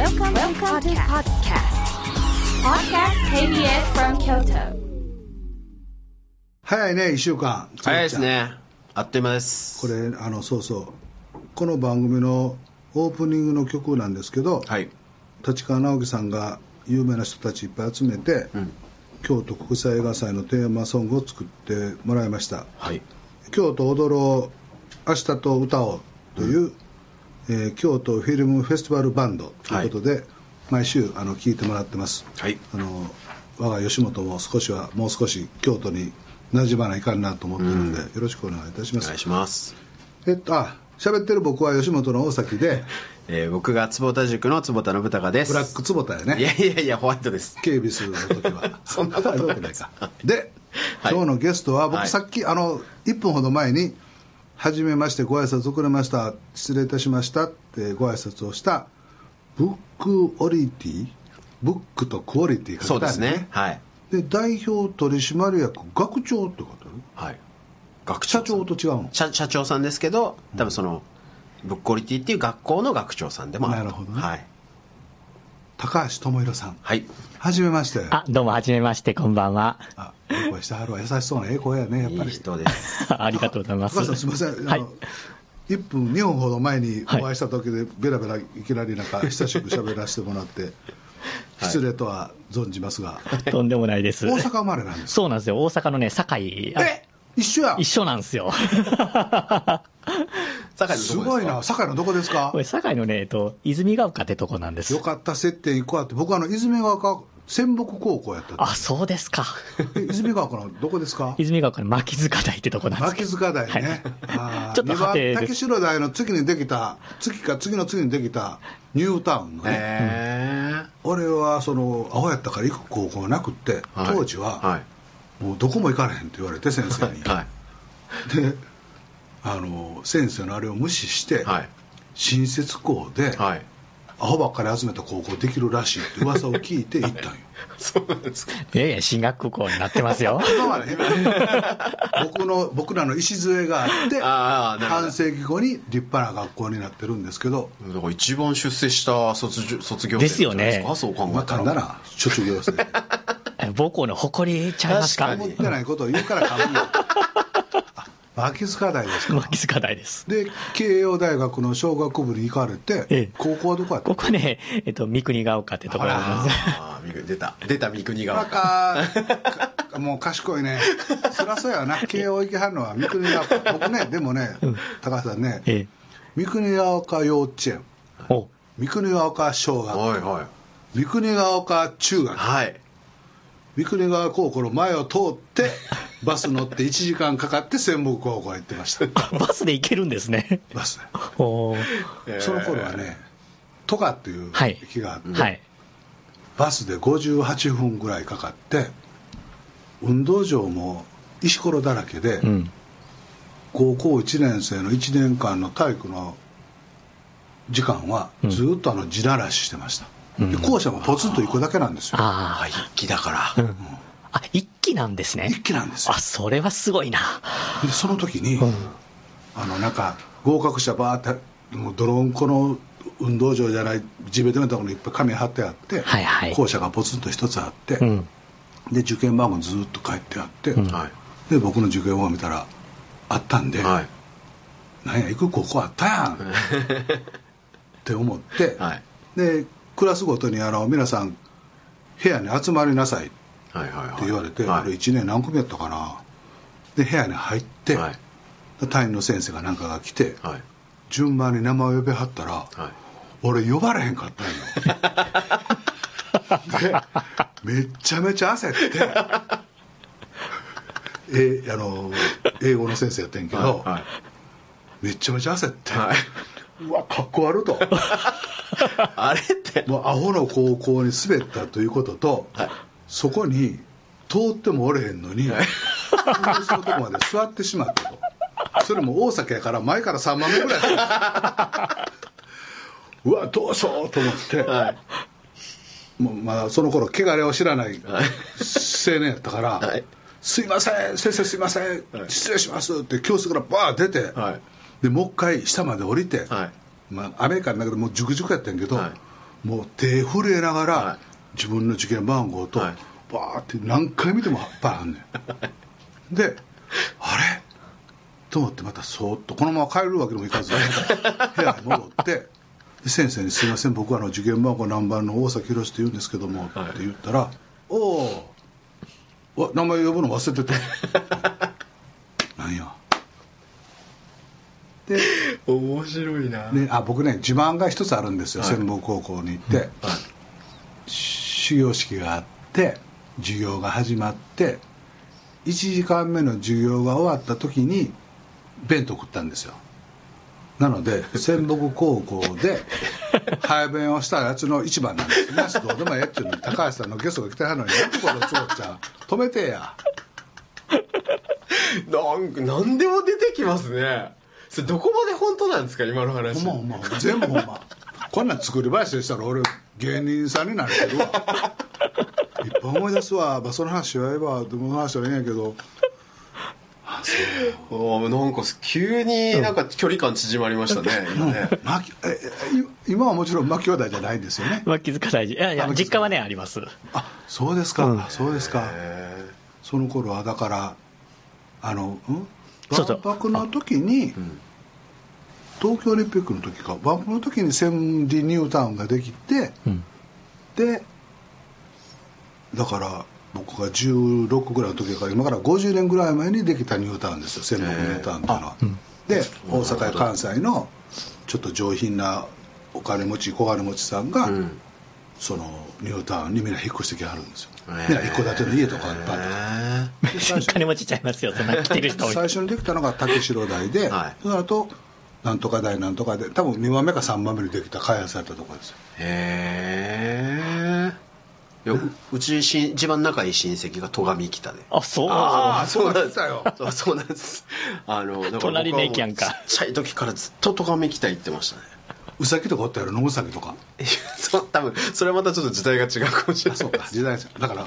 Welcome, Welcome to podcast. Podcast KBS from Kyoto. 早いね1週間。早いですね。あっという間です。これあのそうそう。この番組のオープニングの曲なんですけど、はい。立川直樹さんが有名な人たちいっぱい集めて、京都国際映画祭のテーマソングを作ってもらいました。はい「京都踊ろう明日と歌おう」という、えー京都フィルムフェスティバルバンドということで、毎週あの聴いてもらってます。はい。あの我が吉本も少しはもう少し京都に馴染まないかんなと思ってるので、よろしくお願いいたします。お願いします、えっとあ喋ってる僕は吉本の大崎で えー僕が坪田塾の坪田信孝です。ブラック坪田やね。いやいやいやホワイトです。警備する時は。そんなことないか で、はい。今日のゲストは僕はい。さっき、あの1分ほど前に「はじめましてご挨拶遅れました。失礼いたしました」ってご挨拶をしたブックオリティブックとクオリティそうですね。はい。で代表取締役学長ってことはい。学社長と違うの。社社長さんですけど多分そのブックオリティっていう学校の学長さんでもある。なるほどね。はい、高橋智弘さん。はい、はじめまして。あ、どうも、はじめまして、こんばんは。あ声してはるわ優しそうなええ声やねやっぱり。いい人です。ありがとうございます。すみません、あのはい。1分2分ほど前におはい会いした時でベラベラいきなりなんか 久しく喋らせてもらって失礼とは存じますが、とんでもないです。大阪生まれなんですそうなんですよ。大阪のね、堺。あえ一緒や。一緒なん ですよ。すごいな。堺のどこですか？これ、堺のね、えっと、泉ヶ丘ってとこなんです。よ。かった接点一個あって僕あの泉ヶ丘仙北高校やった。あ、すそうですか。え 泉ヶ丘のどこですか？泉ヶ丘の巻塚台ってとこなんです。け牧ど。塚台ね、あーちょっと竹城台の次にできた次か次の次にできたニュータウンのね、へ俺はそのアホやったから行く高校がなくって、はい。当時は、はいもうどこも行かれへんって言われて先生に、はい。であの先生のあれを無視して、はい。新設校で、はい。アホばっかり集めた高校できるらしいって噂を聞いて行ったんよ。そうなんですか。いやいや、進学校になってますよ。今はね僕の僕らの礎があって半世紀後に立派な学校になってるんですけど。だから一番出世した卒業卒業生ですよね。そう考まあえたら。な卒業生 母校の誇りちゃいますか？確かに。思ってないことを言うから噛むよ。あ牧塚大ですか？巻塚台です。で慶応大学の小学部に行かれて、ええ。高校はどこやった？ここね、えっと、三国ヶ丘ってところ。なんです。ああ出た。出た三国バがカか もう賢いね。そりゃそうやな。慶応行きはるのは三国ヶ丘。僕ねでもね、高橋さんねええ。三国ヶ丘幼稚園。お、三国ヶ丘小学はいはい。三国ヶ丘中学。はい三国ヶ丘高校の前を通って バス乗って1時間かかって仙北高校へ行ってましたあ バスで行けるんですね。バスでおーその頃はね戸賀っていうはい駅があって、はい。バスで58分ぐらいかかって運動場も石ころだらけで、うん。高校1年生の1年間の体育の時間はうんずっとあの地ならししてました、うんで校舎もポツンと1個だけなんですよああ一気だからあ。うん。あ、一期なんですね。一気なんですよあ、それはすごいな。でその時に、うん。あのなんか合格者バーってもう泥んこの運動場じゃない地べたのところにいっぱい紙貼ってあって、はいはい校舎がポツンと一つあって、うん。で受験番号ずっと書いてあって、うんはいで僕の受験を見たらあったんで、はいなんや行く高校あったやん って思って、はいでクラスごとにあの皆さん部屋に集まりなさい。って言われて、はい。俺1年何組やったかな。で部屋に入って、はい。担任の先生がなんかが来て、はい。順番に名前を呼びはったら、はい。俺呼ばれへんかったんよ。でめっちゃめちゃ焦って えあの英語の先生やってんけど、はい。はい。めっちゃめちゃ焦って、はいうわかっこ悪と。あれって。もうアホの高校に滑ったということと、はい。そこに通ってもおれへんのに、そのとこまで座ってしまったと。それも大阪やから前から3番目ぐらい。うわどうしようと思って、はい。もうまだその頃汚れを知らないはい。青年やったから「はい。すいません先生すいません、はい。失礼します」って教室からバー出て、はいでもう一回下まで降りて、はい。まあ、雨かんだけどもうジュクジュクやったんやけど、はい。もう手震えながら、はい。自分の受験番号と、はい。バーって何回見てもいっぱいあんねん。であれ？と思ってまたそーっとこのまま帰るわけにもいかず 部屋に戻ってで先生に「すいません僕はあの受験番号何番の大崎宏って言うんですけども」って言ったら「おおわ名前呼ぶの忘れてた 」なんや？で面白いな。ね、あ僕ね自慢が一つあるんですよ、はい。専門高校に行って、始業式があって授業が始まって1時間目の授業が終わった時に弁当食ったんですよ。なので仙北高校で早弁をしたやつの一番なんです。皆さんどうでもええっていうのに高橋さんのゲストが来てはるのになんでこのつぼちゃん。止めてや。なんか何でも出てきますねそれどこまで本当なんですか今の話。ほんまほんま全部ほんまこんなん作り話でしたら俺芸人さんになれてるわ。いっぱい思い出すわ、まあ、その話は言えばでの話はいいんやけど。あそう。なんか急になんか距離感縮まりましたね今ね。今はもちろん牧兄弟じゃないんですよね。まあ、気づかないいやい。や実家はねあります。あそうですか、うん。そうですか。へその頃はだからあのうそう万博の時に東京オリンピックの時か。万博の時に千里ニュータウンができてうん。でだから僕が16ぐらいの時から今から50年ぐらい前にできたニュータウンですよ。仙北ニュータウンっていうのは、うん。で大阪や関西のちょっと上品なお金持ち小金持ちさんが、うんそのニュータウンにみんな引っ越してきはるんですよ、へー。みんな一戸建ての家とかいっぱいあってで最初金持ちちゃいますよそんな来てる人最初にできたのが竹城台で、はい。その後なんとか台なんとかで多分2番目か3番目にできた開発されたところですよ。へえううちし一番仲いい親戚が戸上北で。あそうああそうなんですそうなんです。そうそうなんです。あの隣の駅やんか。ちっちゃい時からずっと戸上北行ってましたねうさぎとかおったやろ？野ぐさぎとか。いやそう多分それはまたちょっと時代が違うかもしれない。そうか。時代ですよだから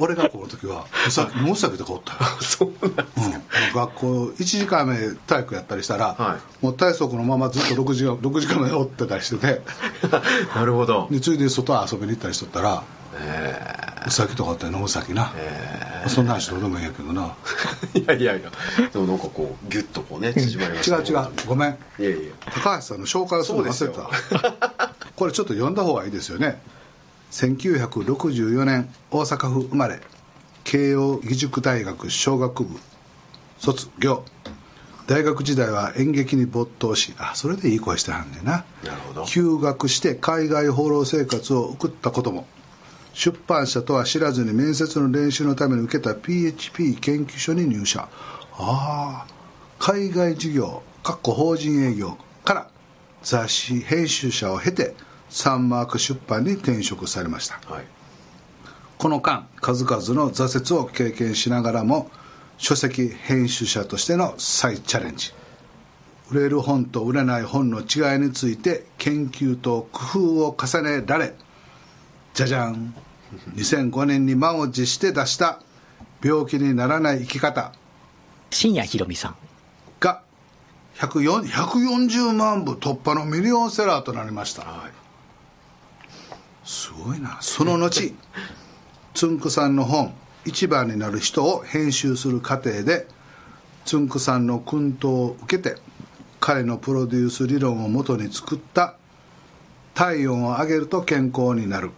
俺がこの時はうさぎ野ぐさぎとかおったよ。そうなんうん、あの学校1時間目体育やったりしたら、はもう体操のままずっと6時間 ,6 時間目おってたりしてて。なるほど。でついで外遊びに行ったりしとったらへうさぎとかおったよ野ぐさぎな、えそんな話どうでもいいんやけどな。いやいやいや。でもなんかこうギュッとこうね縮まりました。違う違う。ごめん。いやいや高橋さんの紹介をするの忘れた。これちょっと読んだ方がいいですよね。1964年大阪府生まれ。慶應義塾大学商学部。卒業。大学時代は演劇に没頭しあそれでいい声してはんねんな。なるほど。休学して海外放浪生活を送ったことも出版社とは知らずに面接の練習のために受けた PHP 研究所に入社。ああ海外事業かっこ法人営業から雑誌編集者を経てサンマーク出版に転職されました。はい。この間数々の挫折を経験しながらも書籍編集者としての再チャレンジ。売れる本と売れない本の違いについて研究と工夫を重ねられじゃじゃん2005年に満を持して出した「病気にならない生き方。深夜ひろみさん」が104 140万部突破のミリオンセラーとなりました。はい。すごいな。その後 つんくさんの本「一番になる人」を編集する過程でつんくさんの薫陶を受けて彼のプロデュース理論をもとに作った「体温を上げると健康になる」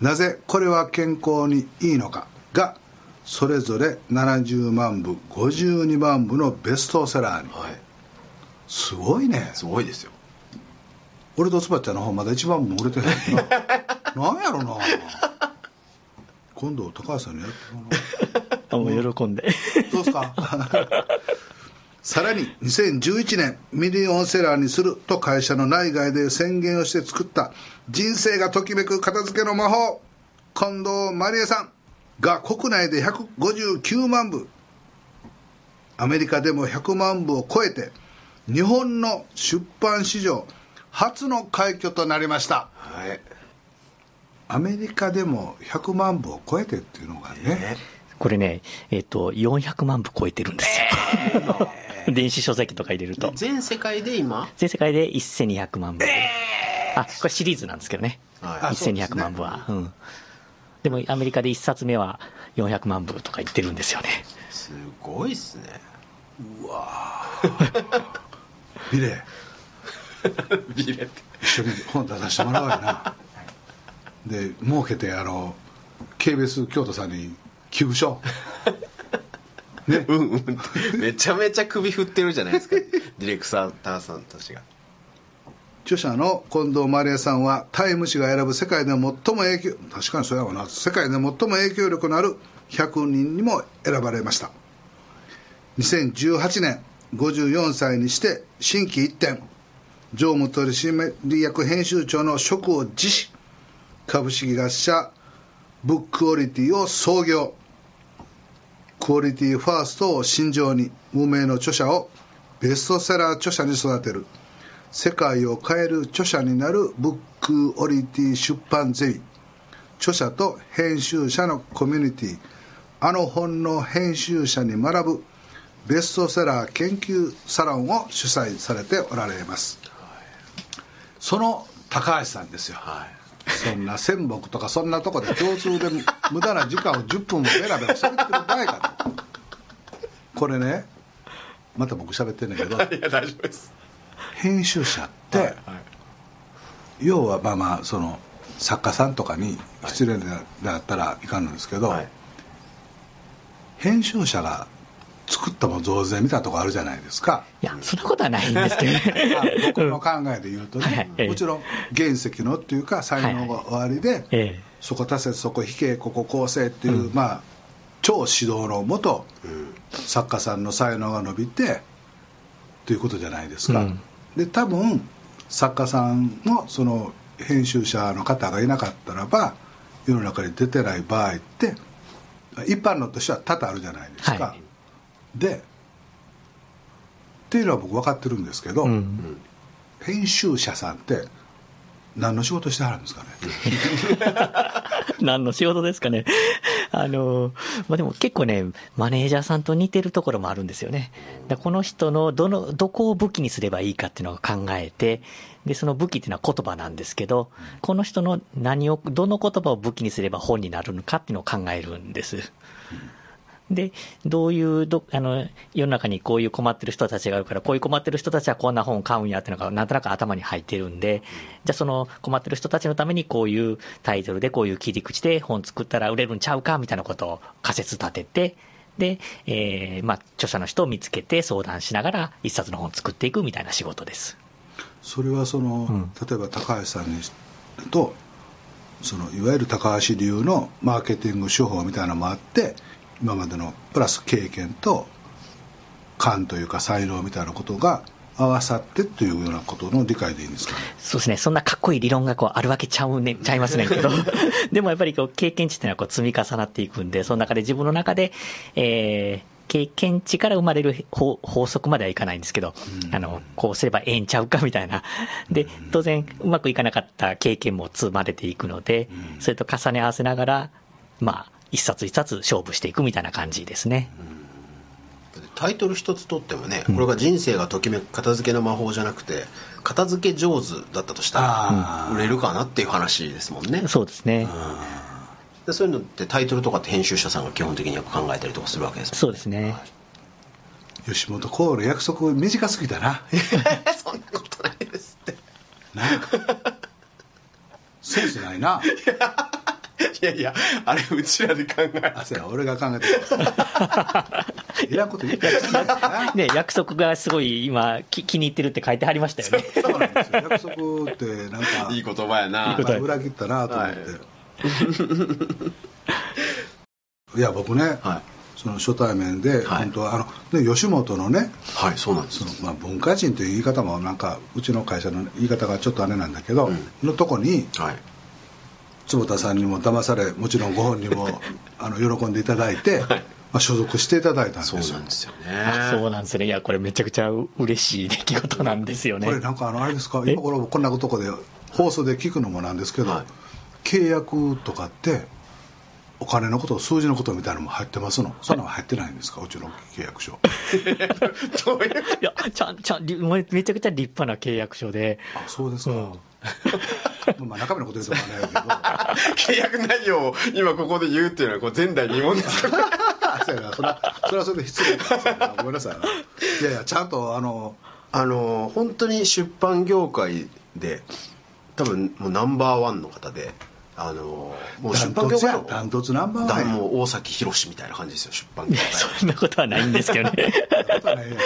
なぜこれは健康にいいのかがそれぞれ70万部52万部のベストセラーに。はい。すごいね。すごいですよ。俺とつばちゃんの方まだ一番も売れてへんな。なんやろな。今度高橋さんにやってもらあ もう喜んで。どうですか？さらに2011年ミリオンセラーにすると会社の内外で宣言をして作った人生がときめく片付けの魔法近藤麻理恵さんが国内で159万部アメリカでも100万部を超えて日本の出版史上初の快挙となりました。はい。アメリカでも100万部を超えてっていうのがね、これねえっ、と400万部超えてるんですよ、電子書籍とか入れると。全世界で今？全世界で1200万部、あ、これシリーズなんですけどね。はい。あそうですね1200万部は。うん。でもアメリカで1冊目は400万部とか言ってるんですよね。すごいっすね。ビレ。ビレって。一緒に本出させてもらおうよな。で儲けてあの KBS 京都さんに寄付書ねうんうん。めちゃめちゃ首振ってるじゃないですか。ディレクターさんたちが。著者の近藤麻理恵さんはタイム誌が選ぶ世界で最も影響確かにそうやわな。世界で最も影響力のある100人にも選ばれました。2018年54歳にして心機一転常務取締役編集長の職を辞し株式会社ブックオリティを創業クオリティファーストを信条に無名の著者をベストセラー著者に育てる。世界を変える著者になるブックオリティ出版ゼミ著者と編集者のコミュニティ。あの本の編集者に学ぶ。ベストセラー研究サロンを主催されておられます。その高橋さんですよ、そんな仙北とかそんなとこで共通で無駄な時間を10分もベラベラ喋ってる場合かとこれねまた僕喋ってんだけど いや大丈夫です。編集者って、要はまあまあその作家さんとかに失礼だったらいかんのですけど、はい。編集者が作ったも増税みたいなとこあるじゃないですか。いや、そんなことはないんですけどまあね。僕の考えで言うとね、はい。もちろん原石のっていうか才能が終わりで、ええ。そこ足せそこ引けここ構成っていう、まあ超指導のもと、作家さんの才能が伸びてということじゃないですか、うん。で多分作家さんのその編集者の方がいなかったらば世の中に出てない場合って一般論としては多々あるじゃないですか、はいでっていうのは僕分かってるんですけど、うん編集者さんって何の仕事してはるんですかね？何の仕事ですかね？あの、まあ、でも結構ね、マネージャーさんと似てるところもあるんですよね。だこの人のどの、どこを武器にすればいいかっていうのを考えて、で、その武器っていうのは言葉なんですけど、この人の何を、どの言葉を武器にすれば本になるのかっていうのを考えるんです。で、どういうど、あの、世の中にこういう困ってる人たちがいるから、こういう困ってる人たちはこんな本を買うんやっていうのが、なんとなく頭に入ってるんで、じゃあその困ってる人たちのためにこういうタイトルでこういう切り口で本作ったら売れるんちゃうかみたいなことを仮説立てて、で、えー、まあ、著者の人を見つけて相談しながら一冊の本を作っていくみたいな仕事です。それはその、ん例えば高橋さんにとそのいわゆる高橋流のマーケティング手法みたいなのもあって今までのプラス経験と勘というか才能みたいなことが合わさってというようなことの理解でいいんですかね？そうですね。そんなかっこいい理論がこうあるわけちゃうね、ちゃいますねんけど。でもやっぱりこう経験値っていうのはこう積み重なっていくんで、その中で自分の中で、えー、経験値から生まれる法法則まではいかないんですけど、あの、こうすればええんちゃうかみたいな。で、当然うまくいかなかった経験も積まれていくので、それと重ね合わせながら、まあ、一冊一冊勝負していくみたいな感じですね。タイトル一つとってもね、これが人生がときめく片付けの魔法じゃなくて片付け上手だったとしたら売れるかなっていう話ですもんね。そうですね。でそういうのってタイトルとかって編集者さんが基本的にやっぱ考えたりとかするわけですもんそうですね。吉本コール約束短すぎたな。そんなことないですって。なセンスないな いやいやあれうちらで考えあそうや俺が考えてた。いらんこと言ってたな。ね、約束がすごい今き気に入ってるって書いてありましたよね。そうなんですよ。約束ってなんかいい言葉やな。いいことまあ裏切ったなと思って、い、や僕ね、はい。その初対面で、はい。本当はあのね吉本のねはいそうなんです。その、まあ、文化人という言い方もなんかうちの会社の言い方がちょっとあれなんだけど、のとこにはい坪田さんにも騙されもちろんご本人も あの喜んでいただいて、まあ、所属していただいたんですそうよなんですよあそうねなんですね。いや、これめちゃくちゃ嬉しい出来事なんですよね。これなんかあのあれですか？え？今頃こんなとこで放送で聞くのもなんですけど、はい。契約とかってお金のこと数字のことみたいなのも入ってますの？そんなの入ってないんですか？うちの契約書。いや、ちゃん、ちゃん、りめちゃくちゃ立派な契約書で、あそうですか、うん まあ中身のこと言うとかはないけど。契約内容を今ここで言うっていうのはこう前代未聞ですけど それはそれはそれで失礼ですよ。ごめんなさいな。いやいやちゃんとあのあの本当に出版業界で多分もうナンバーワンの方であのもう出版業界のダントツナンバーワンもう大崎宏みたいな感じですよ出版業界。そんなことはないんですけどね。ことはないやん。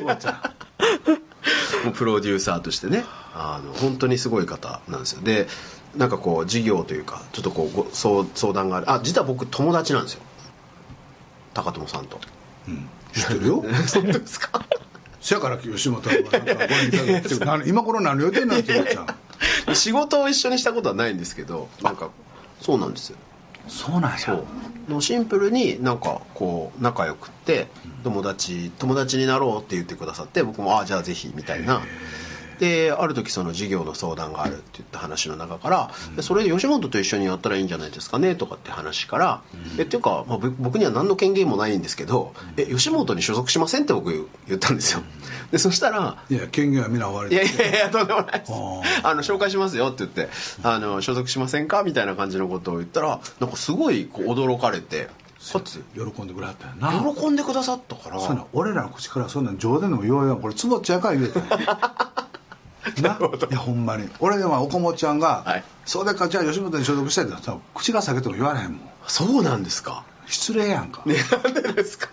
そうちゃん プロデューサーとしてね。あの本当にすごい方なんですよ。でなんかこう事業というかちょっとこうご相相談がある。あ実は僕友達なんですよ。高友さんと。うん。知ってるよ？本当ですか？せやから吉本はなんかご覧いただいてる。何今頃何を言ってんて言っちゃう仕事を一緒にしたことはないんですけどなんかそうなんですよそうなんや。そう。のシンプルになんかこう仲良くって友達友達になろうって言ってくださって僕もああじゃあぜひみたいな。である時その事業の相談があるって言った話の中から、でそれで吉本と一緒にやったらいいんじゃないですかねとかって話から、えっていうか、まあ、ぶ僕には何の権限もないんですけどえ吉本に所属しませんって僕言ったんですよ。でそしたらいや権限は皆終わりいやいやいやとんでもないです。あの紹介しますよって言ってあの所属しませんかみたいな感じのことを言ったらなんかすごいこう驚かれてかつ喜んでくれはったよな。喜んでくださったから。そうなん俺らの口からそんなん冗談でも言わんやんこれつぼっちゃうから言うてん ないやほんまに。俺でもおこもちゃんが、はい。そうだからじゃあ吉本に所属したいって口が裂けても言われへんもん。そうなんですか？失礼やんか、ね なんでですか？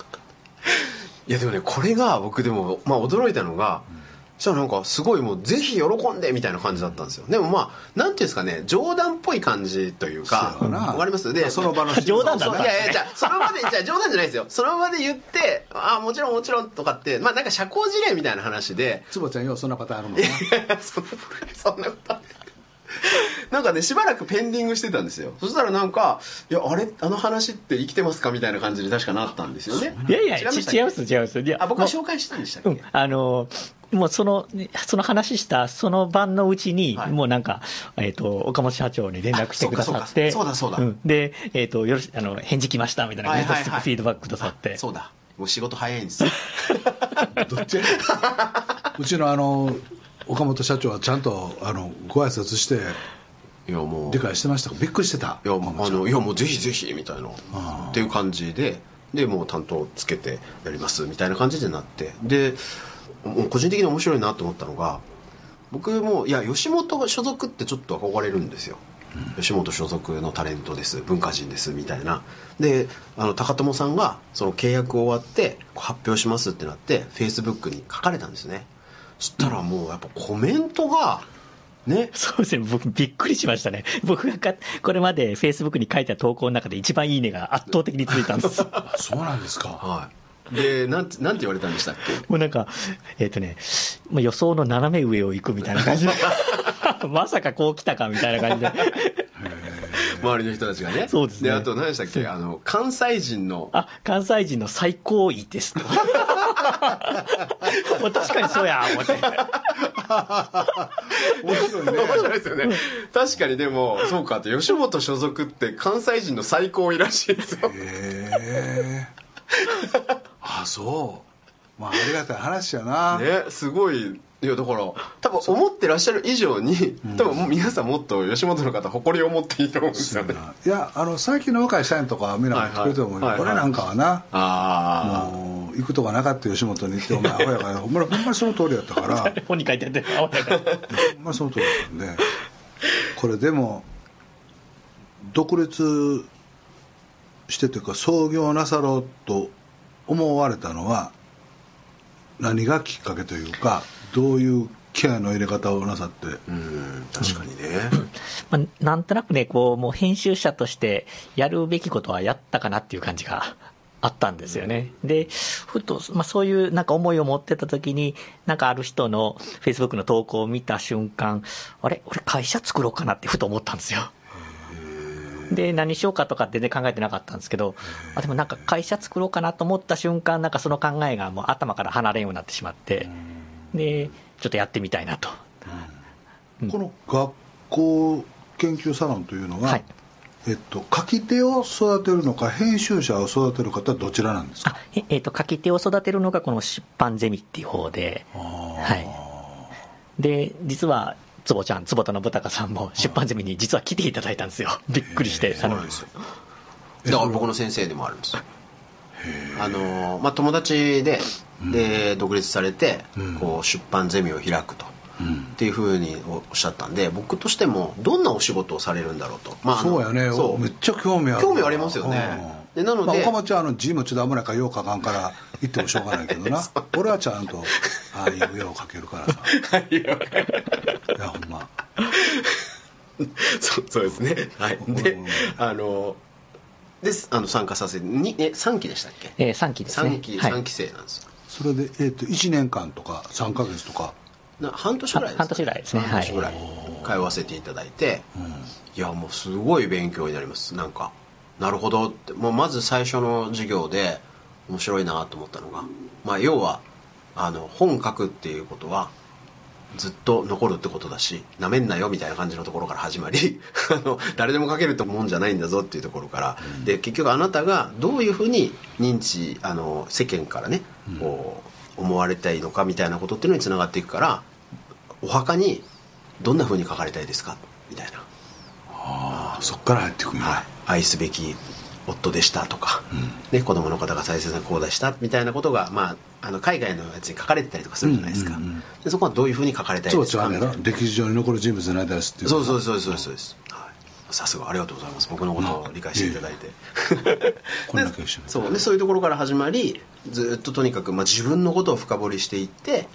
いやでもねこれが僕でもまあ驚いたのが、そしたらなんかすごいもうぜひ喜んでみたいな感じだったんですよ。でもまあなんていうんですかね冗談っぽい感じというかわかります？でその場の冗談だった。いやいやじゃあその場でじゃあ冗談じゃないですよ。その場で言ってああもちろんもちろんとかってまあなんか社交辞令みたいな話で。つぼちゃんようそんなパターンあるもんな。そんなそんなことなんかねしばらくペンディングしてたんですよ。そしたらなんか「いやあれ？あの話って生きてますか?」みたいな感じに確かなったんですよね。いやいや、違います、違います。いやあ僕は紹介したんでしたっけ、うん、あのもうその、その話したその晩のうちに、はい。もうなんか、えっ、と、岡本社長に連絡してくださって、あそうだそうだん。で、えっ、と、よろし、あの、返事来ましたみたいな感じで、はいはいはい。フィードバックくださって。そうだ。もう仕事早いんですよ。どっち？うちのあの岡本社長はちゃんとあのご挨拶していやもう。理解してました。かびっくりしてた。いや岡本ちゃんあのいやもうぜひぜひみたいな。っていう感じででもう担当つけてやりますみたいな感じでなって。でもう個人的に面白いなと思ったのが僕もいや吉本所属ってちょっと憧れるんですよ、吉本所属のタレントです文化人ですみたいな。であの高友さんがその契約終わって発表しますってなってフェイスブックに書かれたんですね。そしたらもうやっぱコメントがね。そうですね、僕、びっくりしましたね。僕がかこれまでフェイスブックに書いた投稿の中で一番いいねが圧倒的についたんです。も そうなんですか。はいでなんてなんて言われたんでしたっけ？うなんか、えっ、とね、まあ、予想の斜め上を行くみたいな感じで、まさかこう来たかみたいな感じで。周りの人たちがね。そうですね。あと何でしたっけ？あの関西人の。あ、関西人の最高位です。と。もう確かにそうや、思って。面白いね。面白いですよね。確かにでもそうかって吉本所属って関西人の最高位らしいですよ。へえあそう。まあありがたい話やな、ねすごいいやだから多分思ってらっしゃる以上に多分もう皆さんもっと吉本の方誇りを持っていいと思うんですよね。いやあの最近の若い社員とかはみんな言ってくれてると思うけど、はいはい。これなんかはな、あもう行くとかなかった吉本に行ってお前アホやから ほんまにほんまにその通りやったから。本に書いてあって、やからほんまにその通りだったんでこれでも独立してというか創業なさろうと思われたのは何がきっかけというかどういうケアの入れ方をなさってあうん確かにね まあ、なんとなくね、こう、もう編集者としてやるべきことはやったかなっていう感じがあったんですよね。で、ふと、まあ、そういうなんか思いを持ってた時に、なんかある人の Facebook の投稿を見た瞬間、あれ？俺会社作ろうかなってふと思ったんですよ。で、何しようかとかって全然考えてなかったんですけど、あでもなんか会社作ろうかなと思った瞬間、なんかその考えがもう頭から離れんようになってしまって、で、ちょっとやってみたいなと。うん。この学校研究サロンというのは、はい。えっと、書き手を育てるのか編集者を育てる方はどちらなんですか？あええーと書き手を育てるのがこの出版ゼミっていう方で、はい、で実は坪ちゃん、坪田信孝さんも出版ゼミに実は来ていただいたんですよ。びっくりして。あのそうなんですよ。だから僕の先生でもあるんですよ。あのまあ友達でで独立されてうん。こう出版ゼミを開くと。うん。っていうふうにおっしゃったんで僕としてもどんなお仕事をされるんだろうと、まあそうやね。そう。めっちゃ興味ある。興味ありますよねでなのでまあ、岡本ちゃんあの字もちょっと危ないからよう書かんから言ってもしょうがないけどな。俺はちゃんとああいう絵を描けるから。さいやほんま。そうそうですね。はい。うん。であのですあの参加させてにえ3期でしたっけ？えー3期ですね。3期はい。三期生なんですよ。それで、えー、と1年間とか3ヶ月とか、な半年ぐらい半年ぐらいですね。半年ぐらい。通わせていただいて、うん。いやもうすごい勉強になります。なんかなるほどって。もうまず最初の授業で面白いなと思ったのが、まあ、要はあの本書くっていうことはずっと残るってことだしなめんなよみたいな感じのところから始まり あの誰でも書けるってもんじゃないんだぞっていうところから、で結局あなたがどういうふうに認知あの世間からねこう思われたいのかみたいなことっていうのにつながっていくからお墓にどんなふうに書かれたいですか？みたいな。ああそっから入ってくるはい、愛すべき夫でしたとか、ね、子供の方が大切な子でしたみたいなことが、まあ、あの海外のやつに書かれてたりとかするじゃないですか、うんうんうん。でそこはどういうふうに書かれたいそうですか？歴史上に残る人物になりたいですっていう。そうそうそうそうそうです、はい、さすがありがとうございます。僕のことを理解していただいて、こんだけ一緒に。そう。でそういうところから始まりずっととにかく、まあ、自分のことを深掘りしていって、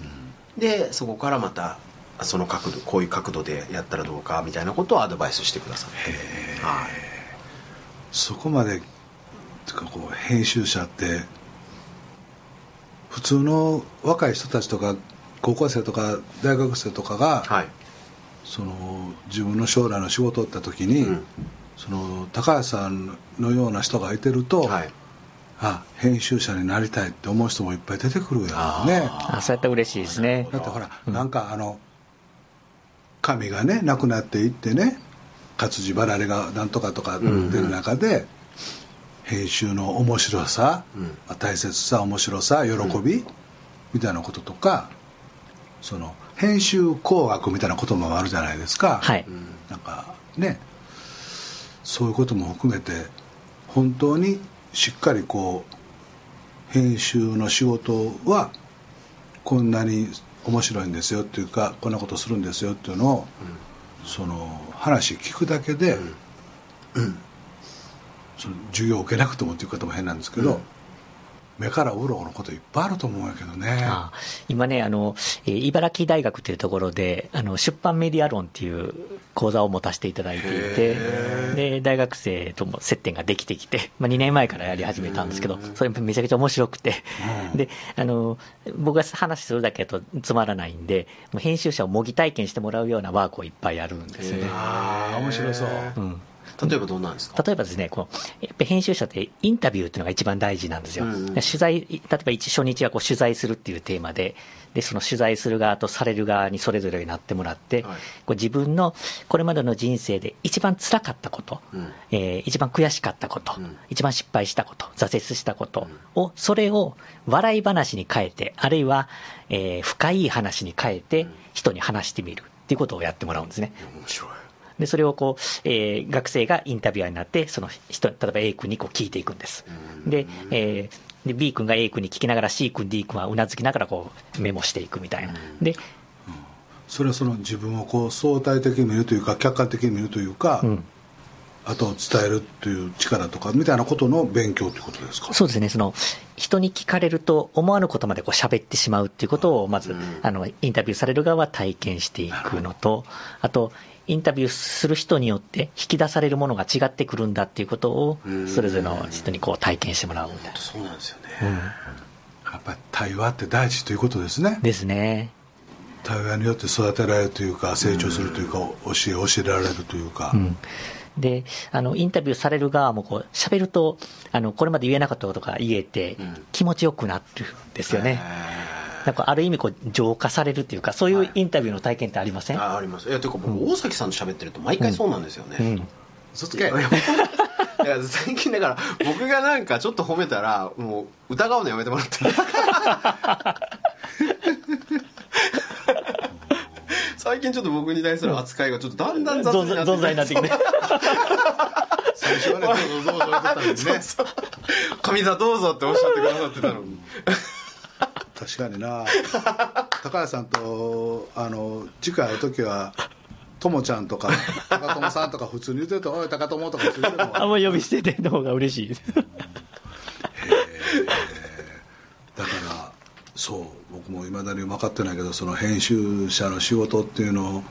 でそこからまたその角度こういう角度でやったらどうかみたいなことをアドバイスしてくださって。はいそこまでてかこう編集者って普通の若い人たちとか高校生とか大学生とかが、はい。その自分の将来の仕事をった時に、うん。その高橋さんのような人がいてると、はい。あ編集者になりたいって思う人もいっぱい出てくるやんね。あそうやったら嬉しいですね。だってほら、なんかあの神がね亡くなっていってね活字離れがなんとかとか出る中で、編集の面白さ、大切さ面白さ喜び、みたいなこととかその編集工学みたいな言葉もあるじゃないですか、はい。なんかねそういうことも含めて本当にしっかりこう編集の仕事はこんなに面白いんですよっていうかこんなことするんですよっていうのを、その話聞くだけで、その授業を受けなくてもっていう方も変なんですけど、目から鱗のこといっぱいあると思うんやけどね。あ今ね、あの、えー茨城大学っていうところで、あの、出版メディア論っていう講座を持たせていただいていて、で、大学生とも接点ができてきて、まあ2年前からやり始めたんですけど、それめちゃくちゃ面白くて、うんで、あの、僕が話するだけだとつまらないんで、もう編集者を模擬体験してもらうようなワークをいっぱいやるんですよね。ああ面白そう。うん。例えばどんなんですか？例えばですね、こう、やっぱり編集者ってインタビューっていうのが一番大事なんですよ。うんうん。取材、例えば一初日はこう取材するっていうテーマで、で、その取材する側とされる側にそれぞれになってもらって、はい。こう自分のこれまでの人生で一番辛かったこと、うん。えー一番悔しかったこと、うん。一番失敗したこと、挫折したことを、それを笑い話に変えて、あるいは、えー深い話に変えて、人に話してみるっていうことをやってもらうんですね。面白いで、それをこう、えー学生がインタビュアーになって、その人、例えば A 君にこう聞いていくんです。で、えーで B 君が A 君に聞きながら C 君、D 君はうなずきながらこうメモしていくみたいな。で、それはその自分をこう相対的に見るというか客観的に見るというか、うん。あと伝えるという力とかみたいなことの勉強ということですか？そうですね、その、人に聞かれると思わぬことまでこう喋ってしまうっていうことを、まず、あの、インタビューされる側は体験していくのと、あと、インタビューする人によって引き出されるものが違ってくるんだっていうことを、それぞれの人にこう体験してもらうみたいそうなんですよね、な。うん。やっぱり対話って大事ということですねですね。対話によって育てられるというか成長するというか教え教えられるというか、うん。で、あの、インタビューされる側もこう、喋ると、あの、これまで言えなかったことが言えてうん、気持ちよくなるんですよね。へなんかある意味こう、浄化されるっていうか、そういうインタビューの体験ってありません、ーああります。いやていうか僕、大崎さんと喋ってると毎回そうなんですよね、うん。嘘つけ。いや最近だから僕がなんかちょっと褒めたらもう疑うのやめてもらって最近ちょっと僕に対する扱いがちょっとだんだん雑になって存在になってきて。最初はねどうぞどうぞ言ってたのにね上座どうぞっておっしゃってくださってたのに確かにな。高橋さんとあの次回会う時はともちゃんとか高友さんとか普通に言ってると「おい高友」とか普通に言ってる あ、もう呼び捨てての方が嬉しい。です。だからそう僕もいまだに分かってないけどその編集者の仕事っていうのを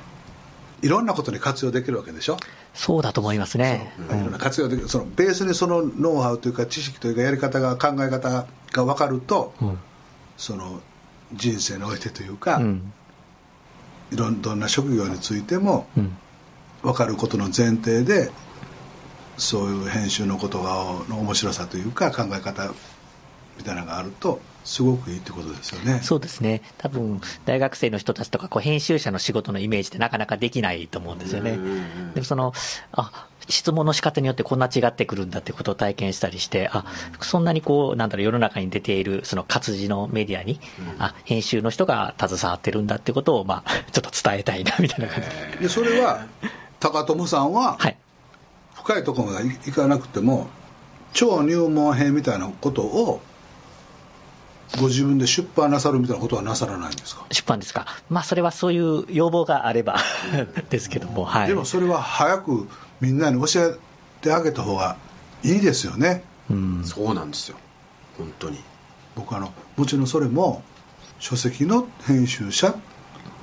いろんなことに活用できるわけでしょ、そうだと思いますね。いろんな活用できる。そのベースにそのノウハウというか知識というかやり方が考え方が分かると、うん。その人生においてというか、うん。いろんどんな職業についてもうん。分かることの前提でそういう編集のことがの面白さというか考え方みたいなのがあるとすごくいいってことですよね。そうですね。多分、大学生の人たちとか、こう、編集者の仕事のイメージってなかなかできないと思うんですよね。でもその、あ、質問の仕方によってこんな違ってくるんだってことを体験したりして、あ、そんなにこう、なんだろう、世の中に出ている、その活字のメディアに、あ、編集の人が携わってるんだってことを、まあ、ちょっと伝えたいな、みたいな感じで。でそれは高友さんははい。深いところまで行かなくても超入門編みたいなことをご自分で出版なさるみたいなことはなさらないんですか、出版ですか。まあ、それはそういう要望があれば ですけども、はい。でもそれは早くみんなに教えてあげた方がいいですよね。うん。そうなんですよ。本当に。僕あのもちろんそれも書籍の編集者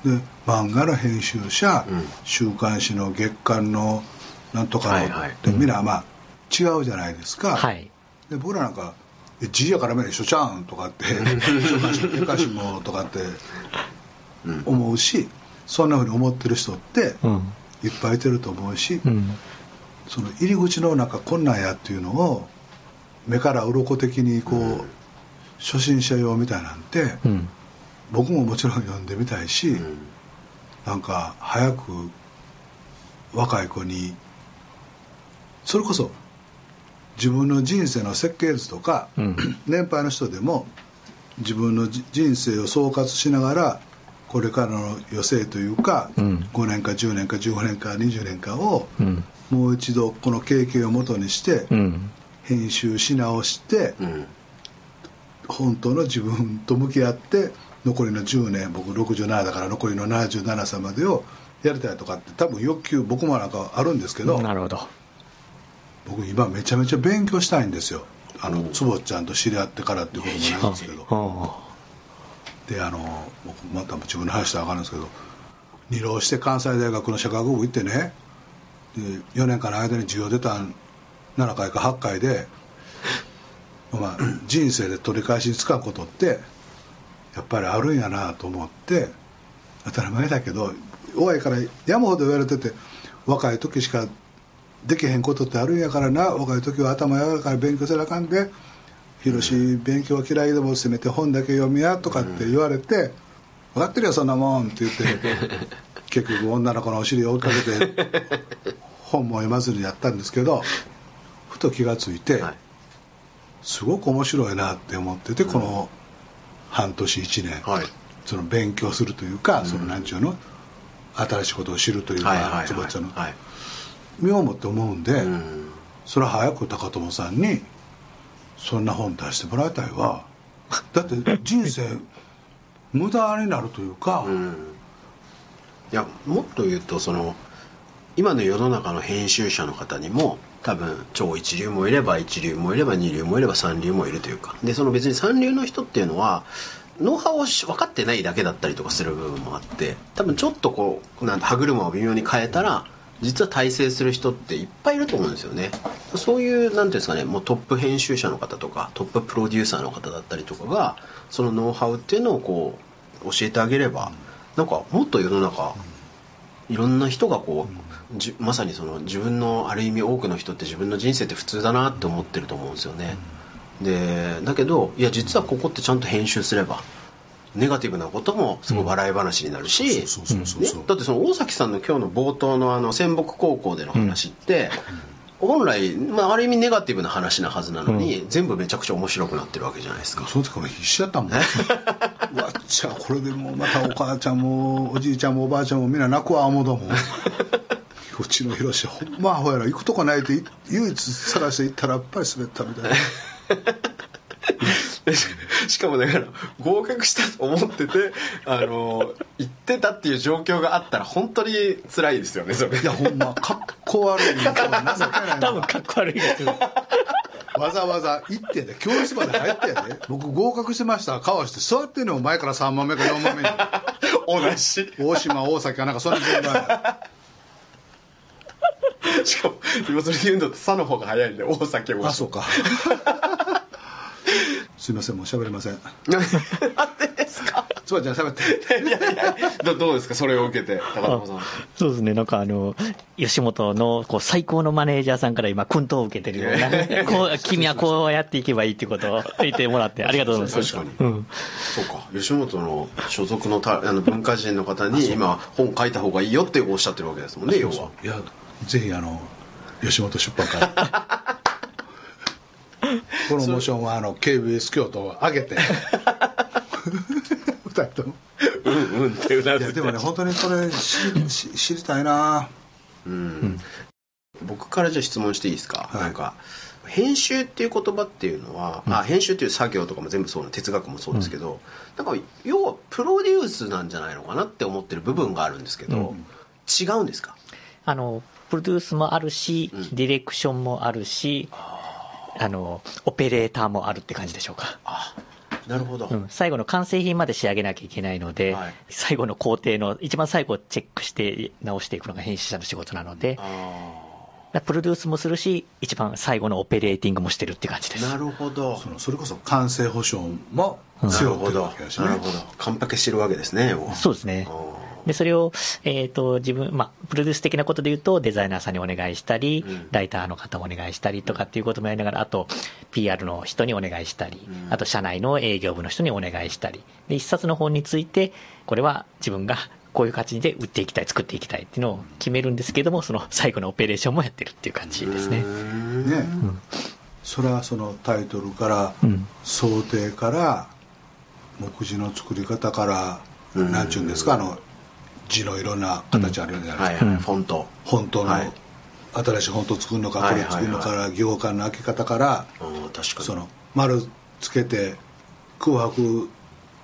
で漫画の編集者、うん。週刊誌の月刊のなんとかの、はいはい。でみんなまあ違うじゃないですか、はい。で僕らなんか「え字やからめ一緒ちゃうん」とかって「週刊誌の月刊誌も」とかってうん。思うしそんなふうに思ってる人ってうん。いっぱいいてると思うし、うん。その入り口の中こんなんやっていうのを目から鱗的にこう、初心者用みたいなんて、うん。僕ももちろん読んでみたいし、うんなんか早く若い子にそれこそ自分の人生の設計図とか、うん 年配の人でも自分のじ人生を総括しながらこれからの余生というか、うん5年か10年か15年か20年かをうん。もう一度この経験をもとにしてうん。編集し直してうん本当の自分と向き合って残りの10年僕67だから残りの77歳までをやりたいとかって多分欲求僕もなんかあるんですけどなるほど。僕今めちゃめちゃ勉強したいんですよあの坪ちゃんと知り合ってからっていうこともないんですけどうんであのまた自分の話したら分かるんですけど二浪して関西大学の社会学部行ってねで4年間の間に授業出た7回か8回で、まあ、人生で取り返しにつかんことってやっぱりあるんやなと思って当たり前だけど弱いから山ほど言われてて若い時しかできへんことってあるんやからな若い時は頭柔らかから勉強せなあかんで広し勉強は嫌いでもせめて本だけ読みやとかって言われて「分かってるよそんなもん」って言って 結局女の子のお尻を追いかけて 本も読まずにやったんですけどふと気がついてはい。すごく面白いなって思っててこの半年1年はい。その勉強するというかそのなんちゅうの新しいことを知るというか坪ちゃんの。はい。身をもって思うんで、うん。それは早く高友さんにそんな本出してもらいたいわ。だって人生無駄になるというか、うん。いやもっと言うとその今の世の中の編集者の方にも多分超一流もいれば一流もいれば二流もいれば三流もいるというか。でその別に三流の人っていうのはノウハウを分かってないだけだったりとかする部分もあって多分ちょっとこうなん歯車を微妙に変えたら実は大成する人っていっぱいいると思うんですよね。そういうなんていうんですかねもうトップ編集者の方とかトッププロデューサーの方だったりとかがそのノウハウっていうのをこう教えてあげればなんかもっと世の中いろんな人がこうじまさにその自分のある意味多くの人って自分の人生って普通だなって思ってると思うんですよね。でだけどいや実はここってちゃんと編集すればネガティブなこともすごい笑い話になるし、だってその大崎さんの今日の冒頭のあの仙北高校での話って、本来、まあ、ある意味ネガティブな話なはずなのに、全部めちゃくちゃ面白くなってるわけじゃないですか。その時俺必死やったもん。うわっちゃこれでもうまたお母ちゃんもおじいちゃんもおばあちゃんもみんな泣くわ思うともん うちのヒロシほんまアホやな。行くとこないって唯一探して行ったらやっぱり滑ったみたいな しかもだから合格したと思っててあの行ってたっていう状況があったら本当に辛いですよねそれ。いやほんまかっこ悪い。な い多分かっこ悪いです わざわざ行ってんで教室まで入ってんで僕合格してました。顔して座ってんのよ前から3番目か4番目に。同じ。大島大崎かなんかそんな順番しかも今それで言うんだと「さ」の方が早いんで大崎大島あそうかすいませんもう喋れません。なんでですか？つばちゃん喋って。いやいやどどうですか？それを受けて高田さんそうですね、なんかあの、吉本のこう最高のマネージャーさんから今、訓導を受けてるような、こう君はこうやっていけばいいってことを言ってもらって、ありがとうございます。確かうん。そうか。吉本の所属のたあの文化人の方に今本書いた方がいいよっておっしゃってるわけですもんね要は。いやぜひあの吉本出版から プロモーションはあの KBS 京都を上げて。二人とも。うんうんってうないずいでもね本当にこれ知知知りたいな。うん。僕からじゃあ質問していいですか、はい。なんか編集っていう言葉っていうのは、あ編集っていう作業とかも全部そうな哲学もそうですけど、なんか要はプロデュースなんじゃないのかなって思ってる部分があるんですけど、違うんですか？あの、プロデュースもあるし、うん。ディレクションもあるし、あの、オペレーターもあるって感じでしょうか。あなるほど、うん、最後の完成品まで仕上げなきゃいけないので、はい。最後の工程の一番最後をチェックして直していくのが編集者の仕事なので、あプロデュースもするし、一番最後のオペレーティングもしてるって感じです。ーなるほど。そのそれこそ完成保証もな背負ってるるほどわけだしね。なるほど。完璧してるわけですねそうですねで、それを、えっ、と、自分、まあ、プロデュース的なことで言うと、デザイナーさんにお願いしたり、うん。ライターの方もお願いしたりとかっていうこともやりながら、あと、PR の人にお願いしたり、うん。あと、社内の営業部の人にお願いしたり、で、一冊の本について、これは自分がこういう形で売っていきたい、作っていきたいっていうのを決めるんですけども、その最後のオペレーションもやってるっていう感じですね。うー。んね、それはそのタイトルから、うん。想定から目次の作り方から、うん。なんちゅうんですかあの字のいろんな形あるじゃない。ですか、フォント。本当の、はい。新しい本当作るのか、はいこれ作るのか、はい行間の開け方からその丸つけて空白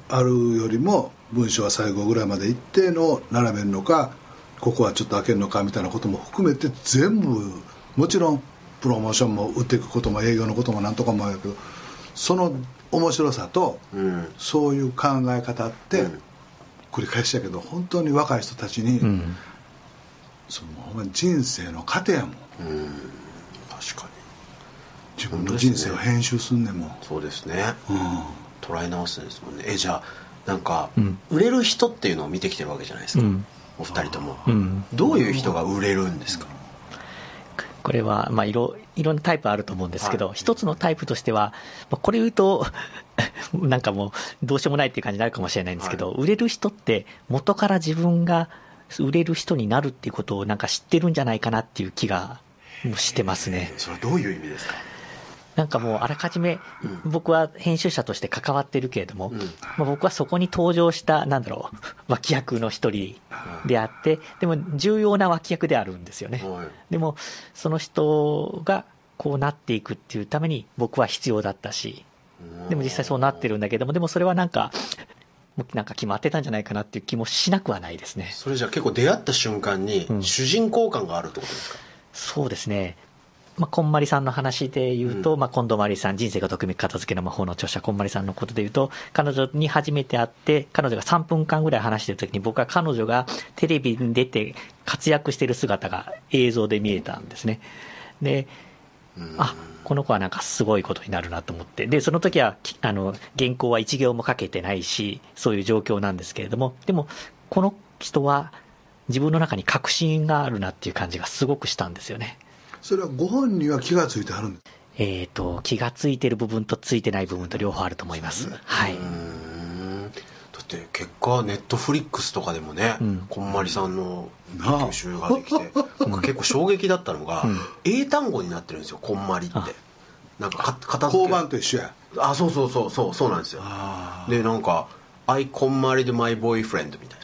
あるよりも文章は最後ぐらいまで一定の並べるのかここはちょっと開けるのかみたいなことも含めて全部もちろんプロモーションも売っていくことも営業のこともなんとかもやけどその面白さとうん。そういう考え方って、うん繰り返しやけど本当に若い人たちに、うん。そのほんまに人生の糧やもん。うん。確かに。自分の人生を編集すんねんもん、そうですね。うん。捉え直すんですもんね。えじゃあなんか、うん。売れる人っていうのを見てきてるわけじゃないですか、うん。お二人とも、うん。どういう人が売れるんですか、これは、まあ、いろ、いろんなタイプあると思うんですけど、はい。一つのタイプとしては、まあこれ言うと、なんかもう、どうしようもないっていう感じになるかもしれないんですけど、売れる人って、元から自分が売れる人になるっていうことをなんか知ってるんじゃないかなっていう気が、もうしてますね。それはどういう意味ですか？なんかもう、あらかじめ、僕は編集者として関わってるけれども、うんまあ、僕はそこに登場した、なんだろう、脇役の一人であって、でも重要な脇役であるんですよね。はいでも、その人がこうなっていくっていうために僕は必要だったし、でも実際そうなってるんだけども、でもそれはなんか、もうなんか決まってたんじゃないかなっていう気もしなくはないですね。それじゃあ結構出会った瞬間にうん主人公感があるってことですか、そうですね。まあ、こんまりさんの話で言うと、うんまあ、近藤まりさん、人生が特別片付けの魔法の著者、こんまりさんのことで言うと、彼女に初めて会って、彼女が3分間ぐらい話してる時に、僕は彼女がテレビに出て活躍してる姿が映像で見えたんですね。で、うんあこの子はなんかすごいことになるなと思って、で、その時は、きあの、原稿は一行も書けてないし、そういう状況なんですけれども、でも、この人は自分の中に確信があるなっていう感じがすごくしたんですよね。それはご本人は気がついてはるんですえっ、と、気がついてる部分とついてない部分と両方あると思います。はい。うーん。だってって結果ネットフリックスとかでもね、うん。こんまりさんのなあ。研修ができて 僕結構衝撃だったのが、うん。英単語になってるんですよこんまりって。あ。なんかか片付け。交番と一緒や。あそうそうそうそうそうなんですよ。あでなんか「I conmarried my boyfriend」みたいな、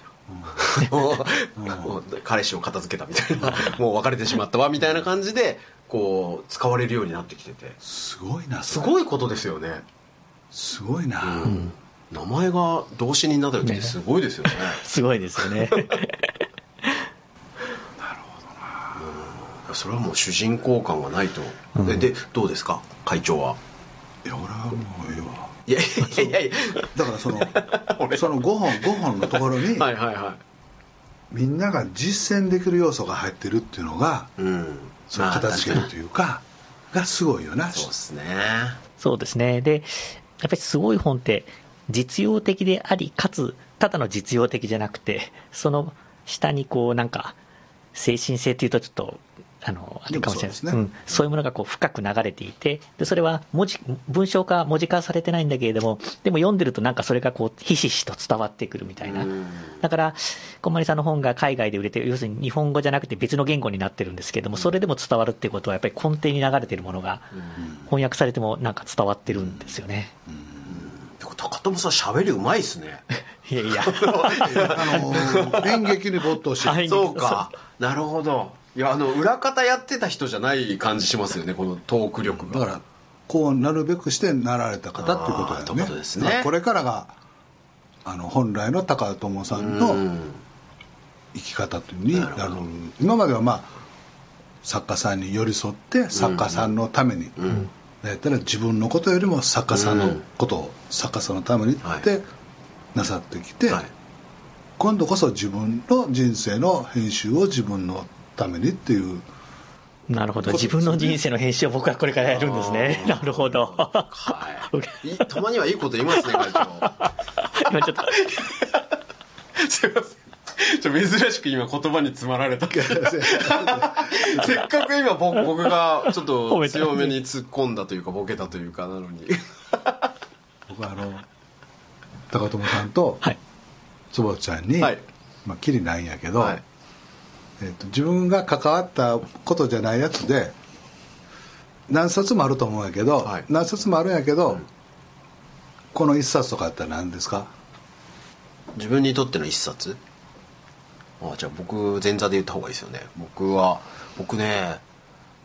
彼氏を片付けたみたいな。もう別れてしまったわみたいな感じでこう使われるようになってきてて。すごいなすごいことですよね、すごいな、うん。名前が動詞になった時ってすごいですよね。すごいですよね。それはもう主人公感がないと、うん。ででどうですか？会長は。いや俺はもういやいやいやいだからその 俺。その5本5本のところに、やはいはいはみんなが実践できる要素が入ってるっていうのがいうん。その片付けるといういうかがすごいよな。そうですね。そうですね。で、やっぱりすごい本って、実用的であり、かつ、ただの実用的じゃなくて、その下にこう、なんか、精神性っていうとちょっと、あの、あれかもしれない。ですねん。そういうものがこう深く流れていて、で、それは文字、文章化、文字化されてないんだけれども、でも読んでるとなんかそれがこう、ひしひしと伝わってくるみたいな。うん。だから、こんまりさんの本が海外で売れて、要するに日本語じゃなくて別の言語になってるんですけれども、それでも伝わるっていうことは、やっぱり根底に流れてるものが、翻訳されてもなんか伝わってるんですよね。高友さん喋りうまいっすね。いやいや。あの演劇に没頭してはいそうか。なるほどいやあの裏方やってた人じゃない感じしますよねこのトーク力が。だからこうなるべくしてなられた方っていうことだよね。ことですね。これからがあの本来の高友さんうのん。生き方というになる今まではまあ作家さんに寄り添って作家さんのために、うん。やったら自分のことよりも作家さんのことを作家さんのためにってなさってきて、はい。今度こそ自分の人生の編集を自分のためにっていうなるほど。自分の人生の編集を僕はこれからやるんですね。なるほど。はい。いたまにはいいこと言いますね会長。今ちょっと、すいません。ちょ珍しく今言葉に詰まられた。せっかく今僕僕がちょっと強めに突っ込んだというかボケたというかなのに。僕はあの高友さんとはい。坪ちゃんに、はい。まあきりないんやけど、はいえーと自分が関わったことじゃないやつで何冊もあると思うんやけど、はい。何冊もあるんやけど、この一冊とかやったら何ですか？自分にとっての一冊？あじゃあ僕前座で言った方がいいですよね。僕は僕ね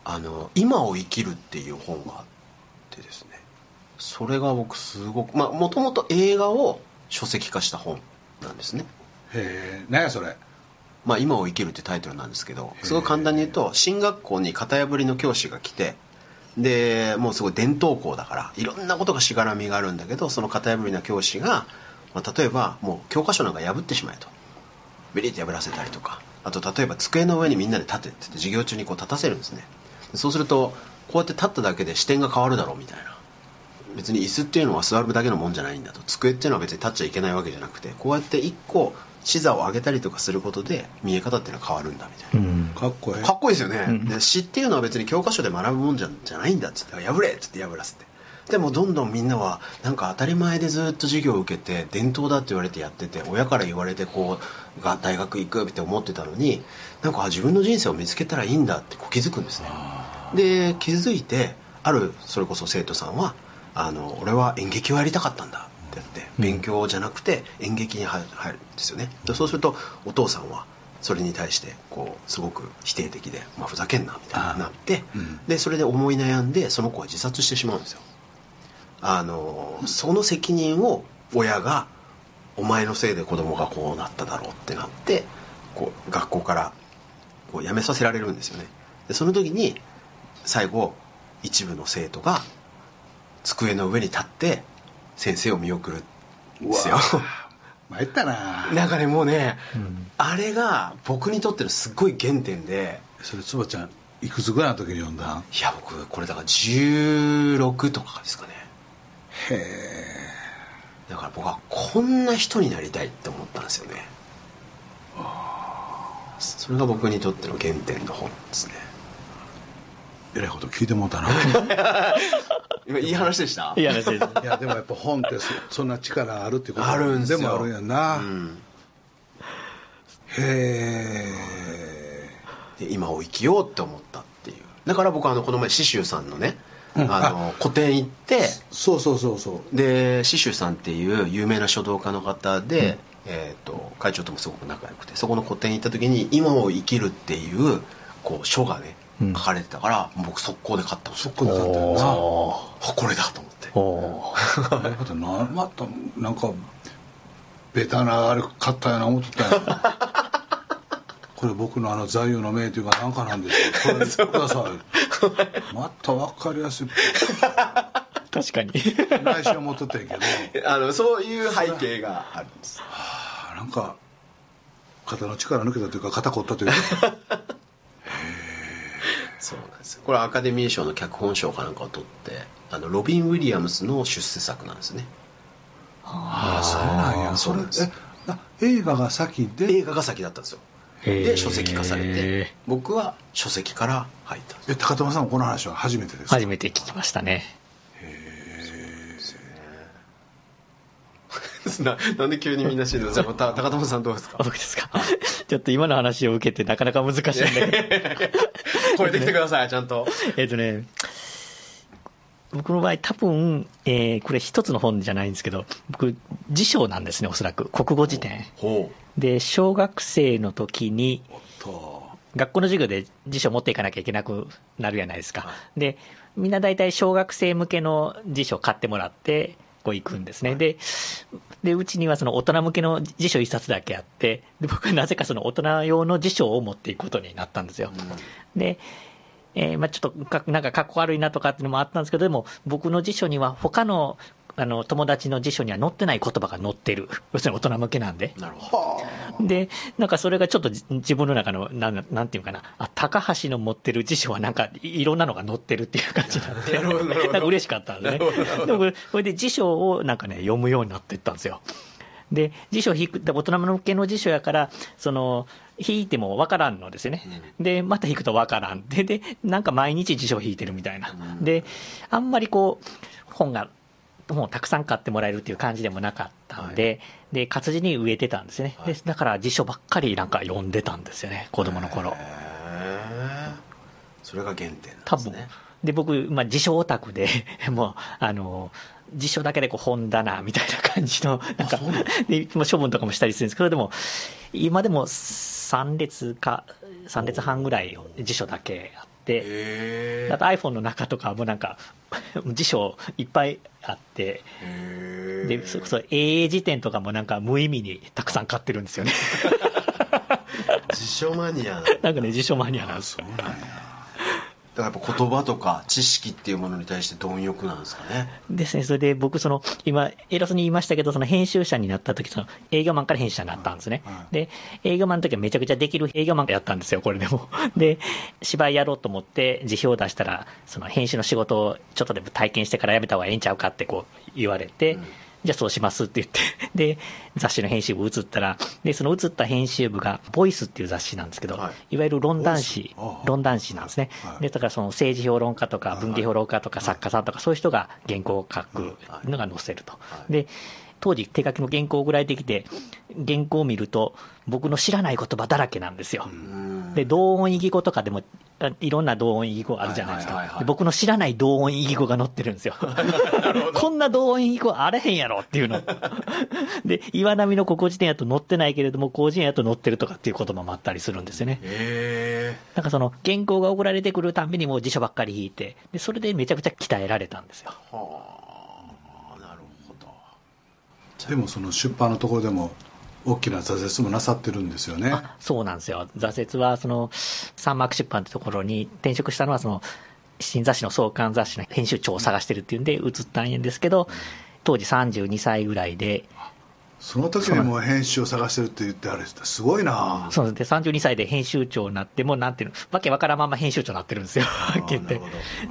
あの「今を生きる」っていう本があってですね。それが僕すごくまあもともと映画を書籍化した本なんですね。へえ何やそれ？まあ、今を生きるってタイトルなんですけどすごい簡単に言うと進学校に型破りの教師が来てでもうすごい伝統校だからいろんなことがしがらみがあるんだけどその型破りな教師が、まあ、例えばもう教科書なんか破ってしまえと。ビリッと破らせたりとか。あと例えば机の上にみんなで立てって言って授業中にこう立たせるんですね。そうするとこうやって立っただけで視点が変わるだろうみたいな。別に椅子っていうのは座るだけのもんじゃないんだと。机っていうのは別に立っちゃいけないわけじゃなくてこうやって一個視座を上げたりとかすることで見え方っていうのは変わるんだみたいな、うん。かっこええかっこいいですよね、うん。で詩っていうのは別に教科書で学ぶもんじゃじゃないんだっつって破れっつって。破らせてでもどんどんみんなはなんか当たり前でずっと授業を受けて伝統だって言われてやってて親から言われてこうが大学行くって思ってたのになんかあ自分の人生を見つけたらいいんだってこう気づくんですね。で気づいてあるそれこそ生徒さんはあの俺は演劇をやりたかったんだってやって勉強じゃなくて演劇に入る入るんですよね。でそうするとお父さんはそれに対してこうすごく否定的で、まあ、ふざけんなみたいになってうん。でそれで思い悩んでその子は自殺してしまうんですよ。あのその責任を親がお前のせいで子供がこうなっただろうってなってこう学校からこう辞めさせられるんですよね。でその時に最後一部の生徒が机の上に立って先生を見送るんですよ。参ったな。なんかねもうね、うん。あれが僕にとってのすっごい原点で。それ坪ちゃんいくつぐらいの時に読んだ？んいや僕これだから16とかですかね。へえだから僕はこんな人になりたいって思ったんですよね。それが僕にとっての原点の本ですねえらいこと聞いてもうたな。今いい話でした？いや話ですいやでもやっぱ本ってそそんな力あるっていうことあるんですよ。でもあるんやな、うん。へえで今を生きようって思ったっていう。だから僕あのこの前刺繍さんのね、うん。あの個展行って。そうそうそうそう。で刺繍さんっていう有名な書道家の方で、えー、と会長ともすごく仲良くてそこの個展行った時に「今を生きる」っていうこう書がねうん書かれてたから、僕速攻で買ったんですよそこで買ったよなおあこれだと思って。ーおー。なるほどなまたなんかベタなあれ買ったよな思ってたよ。これ僕のあの座右の銘というかなんかなんですよ。これください。また分かりやすい。確かに。内心思ってたんやけど。あのそういう背景があるんです。あなんか肩の力抜けたというか肩凝ったというか そうなんですよ。これアカデミー賞の脚本賞かなんかを取ってあのロビン・ウィリアムスの出世作なんですね。ああそうなんや。それそうなんです。えあ映画が先で？映画が先だったんですよ。で書籍化されて僕は書籍から入ったえ高友さんもこの話は初めてですか？初めて聞きましたね。ななんで急にみんな知るの？じゃあた高友さんどうですか？あ僕ですか？ちょっと今の話を受けてなかなか難しいんだけど 超えてきてください ちゃんとえっとね、僕の場合多分、えーこれ一つの本じゃないんですけど、僕、辞書なんですね、おそらく。国語辞典。ほで、小学生の時に、学校の授業で辞書持っていかなきゃいけなくなるじゃないですか。はで、みんな大体小学生向けの辞書買ってもらって、こう行くんですね。で、で、うちにはその大人向けの辞書一冊だけあって、で僕はなぜかその大人用の辞書を持っていくことになったんですよ。で、えーまあ、ちょっとか、なんか、かっこ悪いなとかっていうのもあったんですけど、でも、僕の辞書には、他の、あの、友達の辞書には載ってない言葉が載ってる。要するに大人向けなんで。なるほどで、なんかそれがちょっとじ自分の中の、なんなんていうかな、あ、高橋の持ってる辞書はなんかいいろんなのが載ってるっていう感じになって、なんか嬉しかったんですね。でもこれ、で辞書をなんかね、読むようになっていったんですよ。で、辞書引く、で大人向けの辞書やから、その、引いてもわからんのですよね。で、また引くとわからん。で、で、なんか毎日辞書引いてるみたいな。で、あんまりこう、本が、もうたくさん買ってもらえるっていう感じでもなかったんで、で、活字に植えてたんですね。で、だから辞書ばっかりなんか読んでたんですよね、子供の頃。それが原点なんですね。で、僕、まあ、辞書オタクで、もう、あの、辞書だけでこう本棚みたいな感じの、なんか、で、まあ処分とかもしたりするんですけど、でも、今でも3列か、3列半ぐらい辞書だけあって、へあと iPhone の中とかもなんか、辞書いっぱいあって、えで、それこそ英辞典とかもなんか無意味にたくさん買ってるんですよね。辞書マニア。だ なんかね、辞書マニアなんです。そうなんやからやっぱ言葉とか知識っていうものに対して貪欲なんですかね。ですね、それで僕、その今、偉そうに言いましたけど、その編集者になった時その営業マンから編集者になったんですね、はいで営業マンの時はめちゃくちゃできる営業マンやったんですよ、これでも。で、芝居やろうと思って、辞表を出したら、その編集の仕事をちょっとでも体験してからやめた方がええんちゃうかってこう言われて、うんじゃあそうしますって言って、で、雑誌の編集部移ったら、で、その移った編集部が、ボイスっていう雑誌なんですけど、はい。い、わゆる論談誌論談誌なんですね。はい。で、だからその政治評論家とか文芸評論家とか作家さんとかそういう人が原稿を書くのが載せると。は。い。で、当時手書きの原稿ぐらいできて、原稿を見ると僕の知らない言葉だらけなんですよ。うんで、同音異義語とかでも、あいろんな同音異義語あるじゃないですか。で僕の知らない同音異義語が載ってるんですよ。こんな同音異義語あれへんやろっていうの。で、岩波の国語辞典やと載ってないけれども、広辞苑やと載ってるとかっていう言葉もあったりするんですよね。へなんかその原稿が送られてくるたんびにもう辞書ばっかり引いて、で、それでめちゃくちゃ鍛えられたんですよ。えはあでもその出版のところでも大きな挫折もなさってるんですよねあそうなんですよ。挫折は、その、サンマーク出版ってところに転職したのは、その、新雑誌の創刊雑誌の編集長を探してるっていうんで移ったんですけど、当時32歳ぐらいで、その時にもう編集を探してるって言ってあれですすごいな。そうで32歳で編集長になって、もうなんていうの、わけわからんまま編集長になってるんですよ、はっきり言って。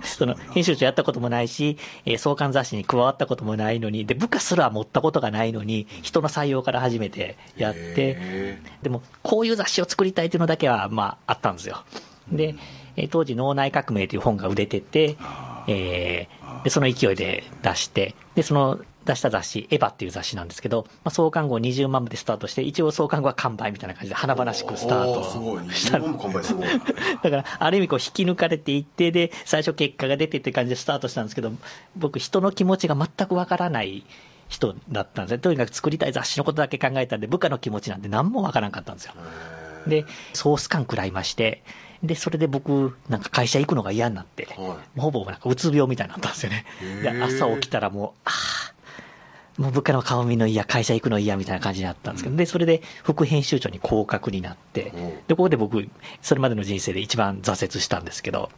その編集長やったこともないし、えー創刊雑誌に加わったこともないのに、で部下すら持ったことがないのに、人の採用から始めてやって、へでも、こういう雑誌を作りたいというのだけは、まあ、あったんですよ。で、えー当時脳内革命という本が売れてて、えーで、その勢いで出して、で、その出した雑誌、エヴァっていう雑誌なんですけど、まあ、創刊号20万部でスタートして、一応創刊号は完売みたいな感じで華々しくスタートしたい だから、ある意味こう引き抜かれていって、で、最初結果が出てって感じでスタートしたんですけど、僕、人の気持ちが全くわからない人だったんですね。とにかく作りたい雑誌のことだけ考えたんで、部下の気持ちなんて何もわからんかったんですよ。で、ソース感食らいまして、で、それで僕、なんか会社行くのが嫌になって、はほぼなんかうつ病みたいになったんですよね。で、朝起きたらもう、ああ、もう部下の顔見るの嫌、会社行くの嫌みたいな感じになったんですけど、で、それで副編集長に降格になってうん、で、ここで僕、それまでの人生で一番挫折したんですけど、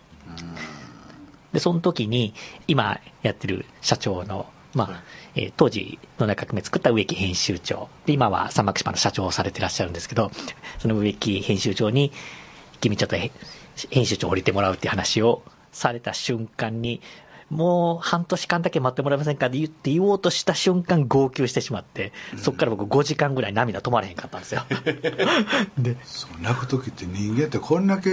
で、その時に、今やってる社長の、まあ、はい。えー当時、野中革命作った植木編集長。で、今は三幕島の社長をされてらっしゃるんですけど、その植木編集長に、君ちょっとへ編集長降りてもらうっていう話をされた瞬間に、もう半年間だけ待ってもらえませんかって言って言おうとした瞬間号泣してしまって、そこから僕5時間ぐらい涙止まれへんかったんですよ。で、そう泣く時って人間ってこんだけ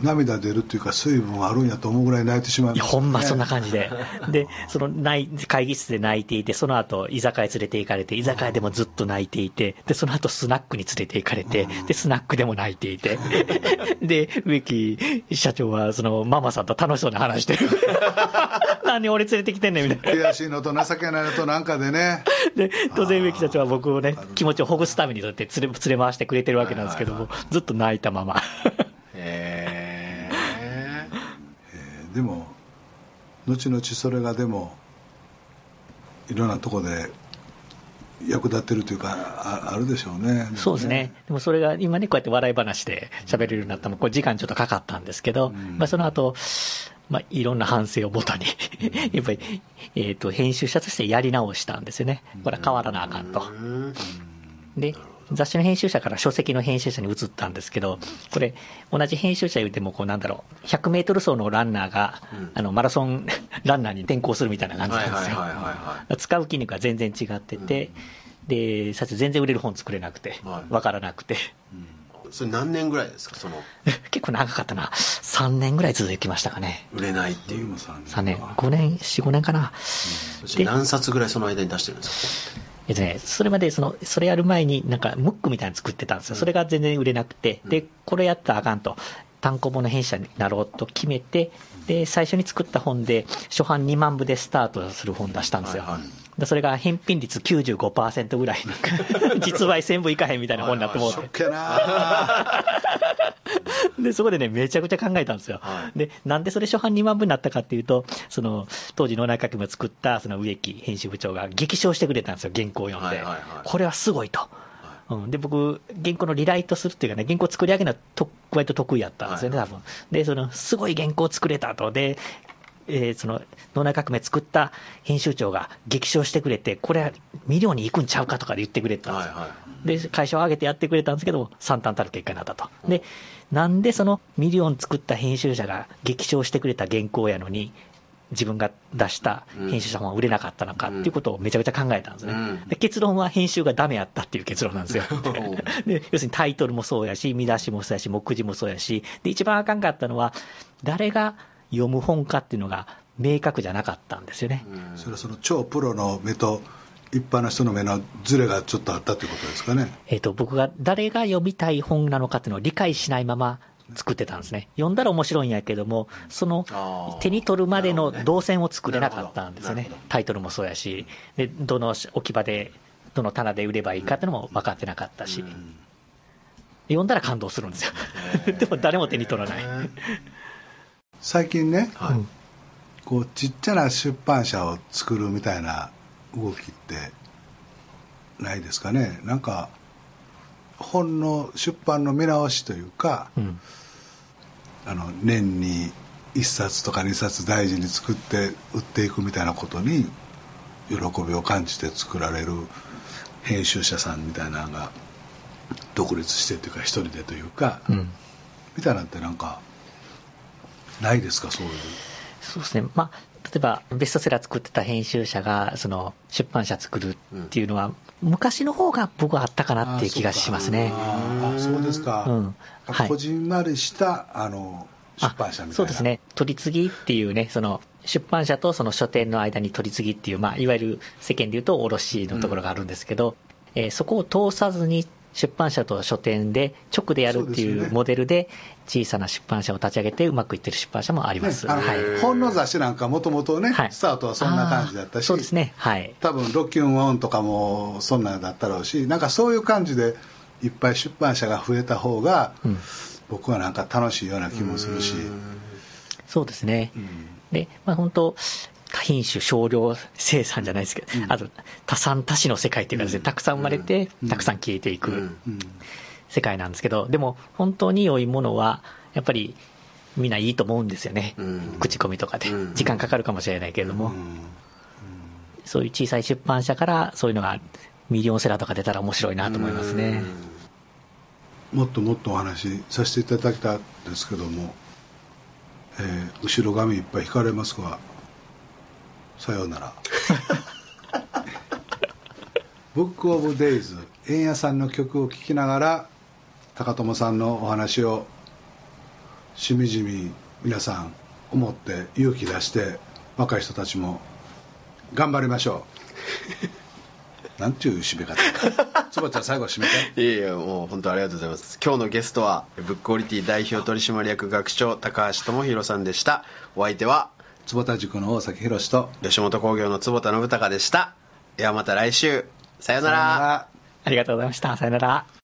涙出るっていうか水分あるんやと思うぐらい泣いてしまいいや、ますよねほんまそんな感じで。で、その泣い会議室で泣いていて、その後居酒屋連れて行かれて、居酒屋でもずっと泣いていて、で、その後スナックに連れて行かれて、で、スナックでも泣いていて、で、植木社長はそのママさんと楽しそうに話してる。何俺連れてきてんねんみたいな。悔しいのと情けないのとなんかでねで、当然植木社長は僕をね、気持ちをほぐすためにそうやって連れ連れ回してくれてるわけなんですけども、ずっと泣いたまま。へえーでも後々それがでもいろんなとこで役立ってるというかああるでしょうねそうですね。でもそれが今ね、こうやって笑い話で喋れるようになったのも、これ時間ちょっとかかったんですけど、まあその後、まあいろんな反省をもとに、やっぱり、えっ、と、編集者としてやり直したんですよね。これは変わらなあかんと。うんで、雑誌の編集者から書籍の編集者に移ったんですけど、これ、同じ編集者言うても、こうなんだろう、100メートル走のランナーが、あの、マラソン ランナーに転向するみたいな感じなんですよ。はいはいはいはいは使う筋肉が全然違ってて、で、最初全然売れる本作れなくては、い。わからなくて、それ何年ぐらいですかその？結構長かったな。3年ぐらい続きましたかね。売れないっていう。3年、5年、4、5年かな。そして何冊ぐらいその間に出してるんですか？えっとね、それまで、その、それやる前に、なんか、ムックみたいなの作ってたんですよ。それが全然売れなくて、で、これやったらあかんと。単行本の編集者になろうと決めて、で、最初に作った本で、初版2万部でスタートする本出したんですよ。はいはい。でそれが返品率95%ぐらい、実売1000部いかへんみたいな本になってもうて。しょっけな で、そこでね、めちゃくちゃ考えたんですよ。はで、なんでそれ初版2万部になったかっていうと、その、当時の内閣部を作った、その植木編集部長が激賞してくれたんですよ、原稿を読んで。はいはいはいこれはすごいと。うん、で、僕、原稿のリライトするっていうかね、原稿作り上げるのはと割と得意やったんですよね、は多分。で、その、すごい原稿を作れたと。で、えーその、脳内革命作った編集長が激賞してくれて、これはミリオンに行くんちゃうかとかで言ってくれたんですよ。はいはで、会社を挙げてやってくれたんですけど、惨憺たる結果になったと。で、なんでそのミリオン作った編集者が激賞してくれた原稿やのに、自分が出した編集者本は売れなかったのかっていうことをめちゃくちゃ考えたんですね。うんで結論は編集がダメやったっていう結論なんですよ。で要するにタイトルもそうやし、見出しもそうやし、目次もそうやし、で、一番あかんかったのは、誰が読む本かっていうのが明確じゃなかったんですよね。それはその超プロの目と一般の人の目のズレがちょっとあったということですかね。えっ、と、僕が誰が読みたい本なのかっていうのを理解しないまま作ってたんですね。読んだら面白いんやけども、その手に取るまでの動線を作れなかったんですよね。タイトルもそうやし、で、どの置き場で、どの棚で売ればいいかっていうのも分かってなかったし、読んだら感動するんですよ。でも誰も手に取らない。最近ねはい。うんこうちっちゃな出版社を作るみたいな動きってないですかねなんか本の出版の見直しというかうん。あの年に1冊とか2冊大事に作って売っていくみたいなことに喜びを感じて作られる編集者さんみたいなのが独立してというか一人でというか、うん。みたいなんてなんかないですかそういうそうですね。まあ、例えば、ベストセラー作ってた編集者が、その、出版社作るっていうのは、昔の方が僕はあったかなっていう気がしますね。あーあそうですか、うん。はい。こじんまりしたあの出版社みたいな。そうですね。取り次ぎっていうねその出版社とその書店の間に取り次ぎっていう、まあ、いわゆる世間でいうと卸のところがあるんですけど、えーそこを通さずに出版社と書店で直でやるっていそうモデルで小さな出版社を立ち上げてうまくいってる出版社もあります、ねはい。本の雑誌なんかもともとね、はい。スタートはそんな感じだったし。そうですね。はい。多分ロッキンオンとかもそんなんだったろうしなんかそういう感じでいっぱい出版社が増えた方が、うん。僕はなんか楽しいような気もするし、そうですね、で、まあ、本当多品種少量生産じゃないですけど、あと多産多種の世界っていうかですね、たくさん生まれて、たくさん消えていくうん。世界なんですけどでも本当に良いものはやっぱりみんないいと思うんですよね、うん。口コミとかで。うん。時間かかるかもしれないけれども、うん。そういう小さい出版社からそういうのがミリオンセラーとか出たら面白いなと思いますね、もっともっとお話しさせていただきたいんですけども、えー後ろ髪いっぱい引かれますがさようなら「ブック・オブ・デイズ」円谷さんの曲を聴きながら高友さんのお話をしみじみ皆さん思って勇気出して若い人たちも頑張りましょう。なんていう締め方つばちゃん最後締めて。いやいやもう本当ありがとうございます。今日のゲストはブックオリティ代表取締役学長高橋智博さんでした。お相手は坪田塾の大崎宏と吉本興業の坪田信孝でした。ではまた来週。さようなら。さよなら。ありがとうございました。さよなら